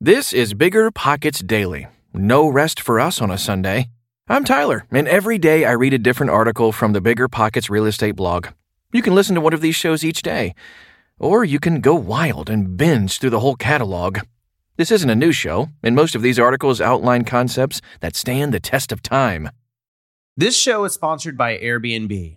This is Bigger Pockets Daily. No rest for us on a Sunday. I'm Tyler, and every day I read a different article from the Bigger Pockets real estate blog. You can listen to one of these shows each day, or you can go wild and binge through the whole catalog. This isn't a new show, and most of these articles outline concepts that stand the test of time. This show is sponsored by Airbnb.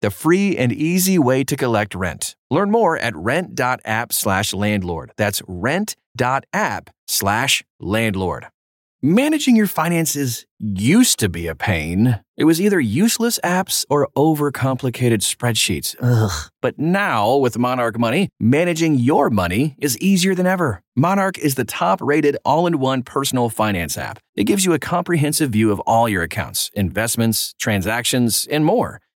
the free and easy way to collect rent. Learn more at rent.app slash landlord. That's rent.app slash landlord. Managing your finances used to be a pain. It was either useless apps or overcomplicated spreadsheets. Ugh. But now, with Monarch Money, managing your money is easier than ever. Monarch is the top rated all in one personal finance app. It gives you a comprehensive view of all your accounts, investments, transactions, and more.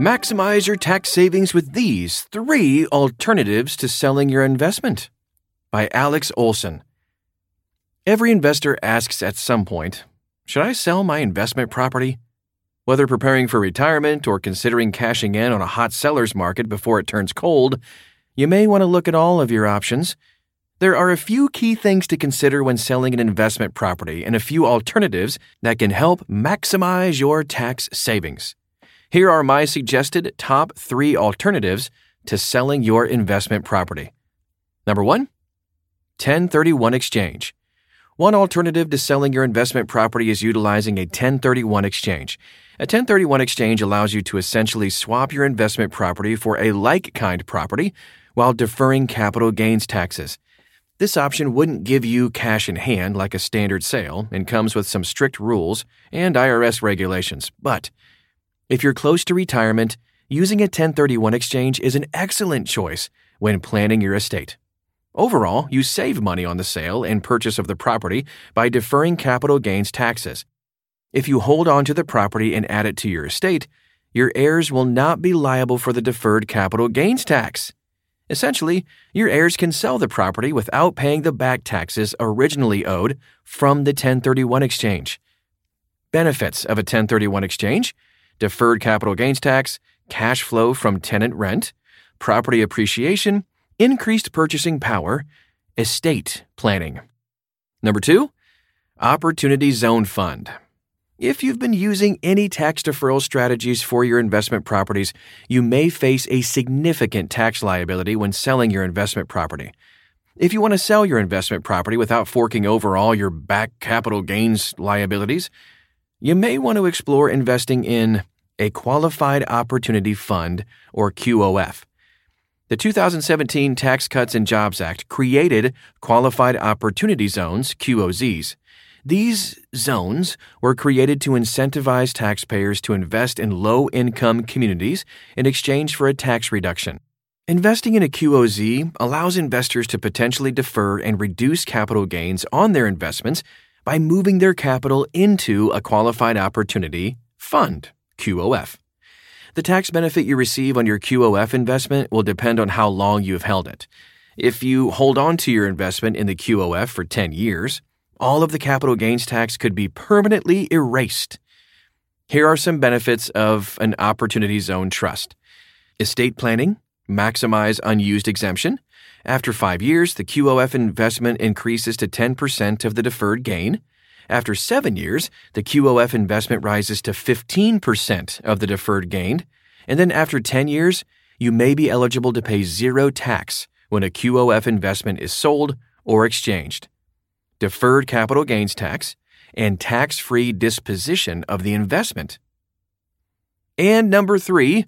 Maximize your tax savings with these three alternatives to selling your investment. By Alex Olson. Every investor asks at some point Should I sell my investment property? Whether preparing for retirement or considering cashing in on a hot seller's market before it turns cold, you may want to look at all of your options. There are a few key things to consider when selling an investment property and a few alternatives that can help maximize your tax savings. Here are my suggested top three alternatives to selling your investment property. Number one, 1031 exchange. One alternative to selling your investment property is utilizing a 1031 exchange. A 1031 exchange allows you to essentially swap your investment property for a like kind property while deferring capital gains taxes. This option wouldn't give you cash in hand like a standard sale and comes with some strict rules and IRS regulations, but if you're close to retirement, using a 1031 exchange is an excellent choice when planning your estate. Overall, you save money on the sale and purchase of the property by deferring capital gains taxes. If you hold on to the property and add it to your estate, your heirs will not be liable for the deferred capital gains tax. Essentially, your heirs can sell the property without paying the back taxes originally owed from the 1031 exchange. Benefits of a 1031 exchange deferred capital gains tax, cash flow from tenant rent, property appreciation, increased purchasing power, estate planning. Number two, Opportunity Zone Fund. If you've been using any tax deferral strategies for your investment properties, you may face a significant tax liability when selling your investment property. If you want to sell your investment property without forking over all your back capital gains liabilities, you may want to explore investing in a Qualified Opportunity Fund, or QOF. The 2017 Tax Cuts and Jobs Act created Qualified Opportunity Zones, QOZs. These zones were created to incentivize taxpayers to invest in low income communities in exchange for a tax reduction. Investing in a QOZ allows investors to potentially defer and reduce capital gains on their investments by moving their capital into a qualified opportunity fund, QOF. The tax benefit you receive on your QOF investment will depend on how long you have held it. If you hold on to your investment in the QOF for 10 years, all of the capital gains tax could be permanently erased. Here are some benefits of an Opportunity Zone Trust estate planning, maximize unused exemption. After five years, the QOF investment increases to 10% of the deferred gain. After seven years, the QOF investment rises to 15% of the deferred gain. And then after 10 years, you may be eligible to pay zero tax when a QOF investment is sold or exchanged. Deferred capital gains tax and tax free disposition of the investment. And number three,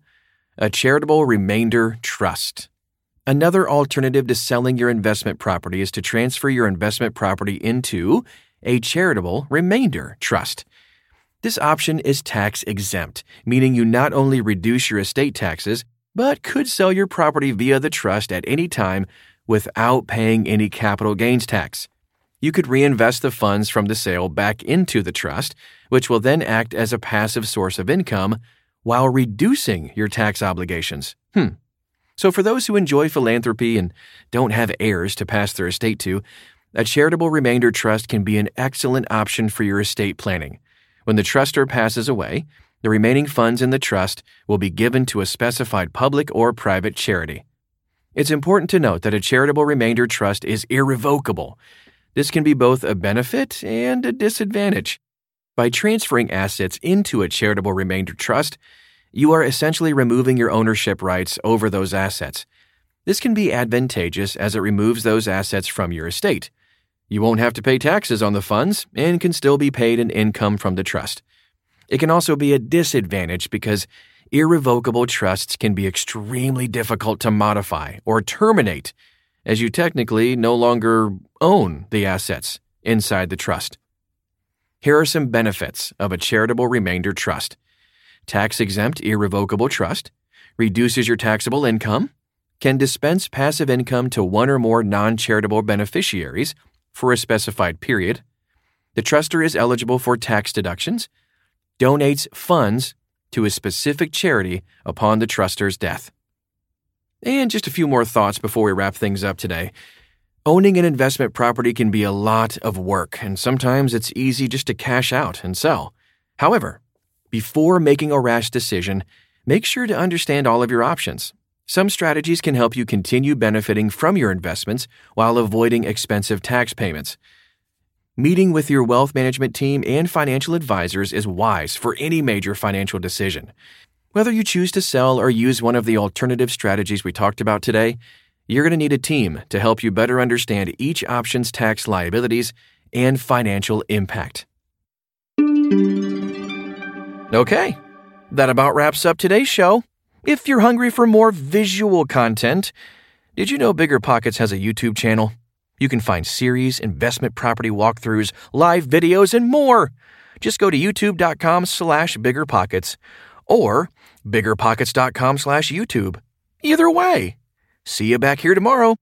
a charitable remainder trust. Another alternative to selling your investment property is to transfer your investment property into a charitable remainder trust. This option is tax exempt, meaning you not only reduce your estate taxes, but could sell your property via the trust at any time without paying any capital gains tax. You could reinvest the funds from the sale back into the trust, which will then act as a passive source of income while reducing your tax obligations. Hmm. So, for those who enjoy philanthropy and don't have heirs to pass their estate to, a charitable remainder trust can be an excellent option for your estate planning. When the trustor passes away, the remaining funds in the trust will be given to a specified public or private charity. It's important to note that a charitable remainder trust is irrevocable. This can be both a benefit and a disadvantage. By transferring assets into a charitable remainder trust, you are essentially removing your ownership rights over those assets. This can be advantageous as it removes those assets from your estate. You won't have to pay taxes on the funds and can still be paid an income from the trust. It can also be a disadvantage because irrevocable trusts can be extremely difficult to modify or terminate, as you technically no longer own the assets inside the trust. Here are some benefits of a charitable remainder trust tax exempt irrevocable trust, reduces your taxable income, can dispense passive income to one or more non charitable beneficiaries for a specified period. The truster is eligible for tax deductions, donates funds to a specific charity upon the truster's death. And just a few more thoughts before we wrap things up today. Owning an investment property can be a lot of work, and sometimes it's easy just to cash out and sell. However, before making a rash decision, make sure to understand all of your options. Some strategies can help you continue benefiting from your investments while avoiding expensive tax payments. Meeting with your wealth management team and financial advisors is wise for any major financial decision. Whether you choose to sell or use one of the alternative strategies we talked about today, you're going to need a team to help you better understand each option's tax liabilities and financial impact. Okay, that about wraps up today's show. If you're hungry for more visual content, did you know Bigger Pockets has a YouTube channel? You can find series, investment property walkthroughs, live videos, and more. Just go to youtube.com slash biggerpockets or biggerpockets.com slash YouTube. Either way. See you back here tomorrow.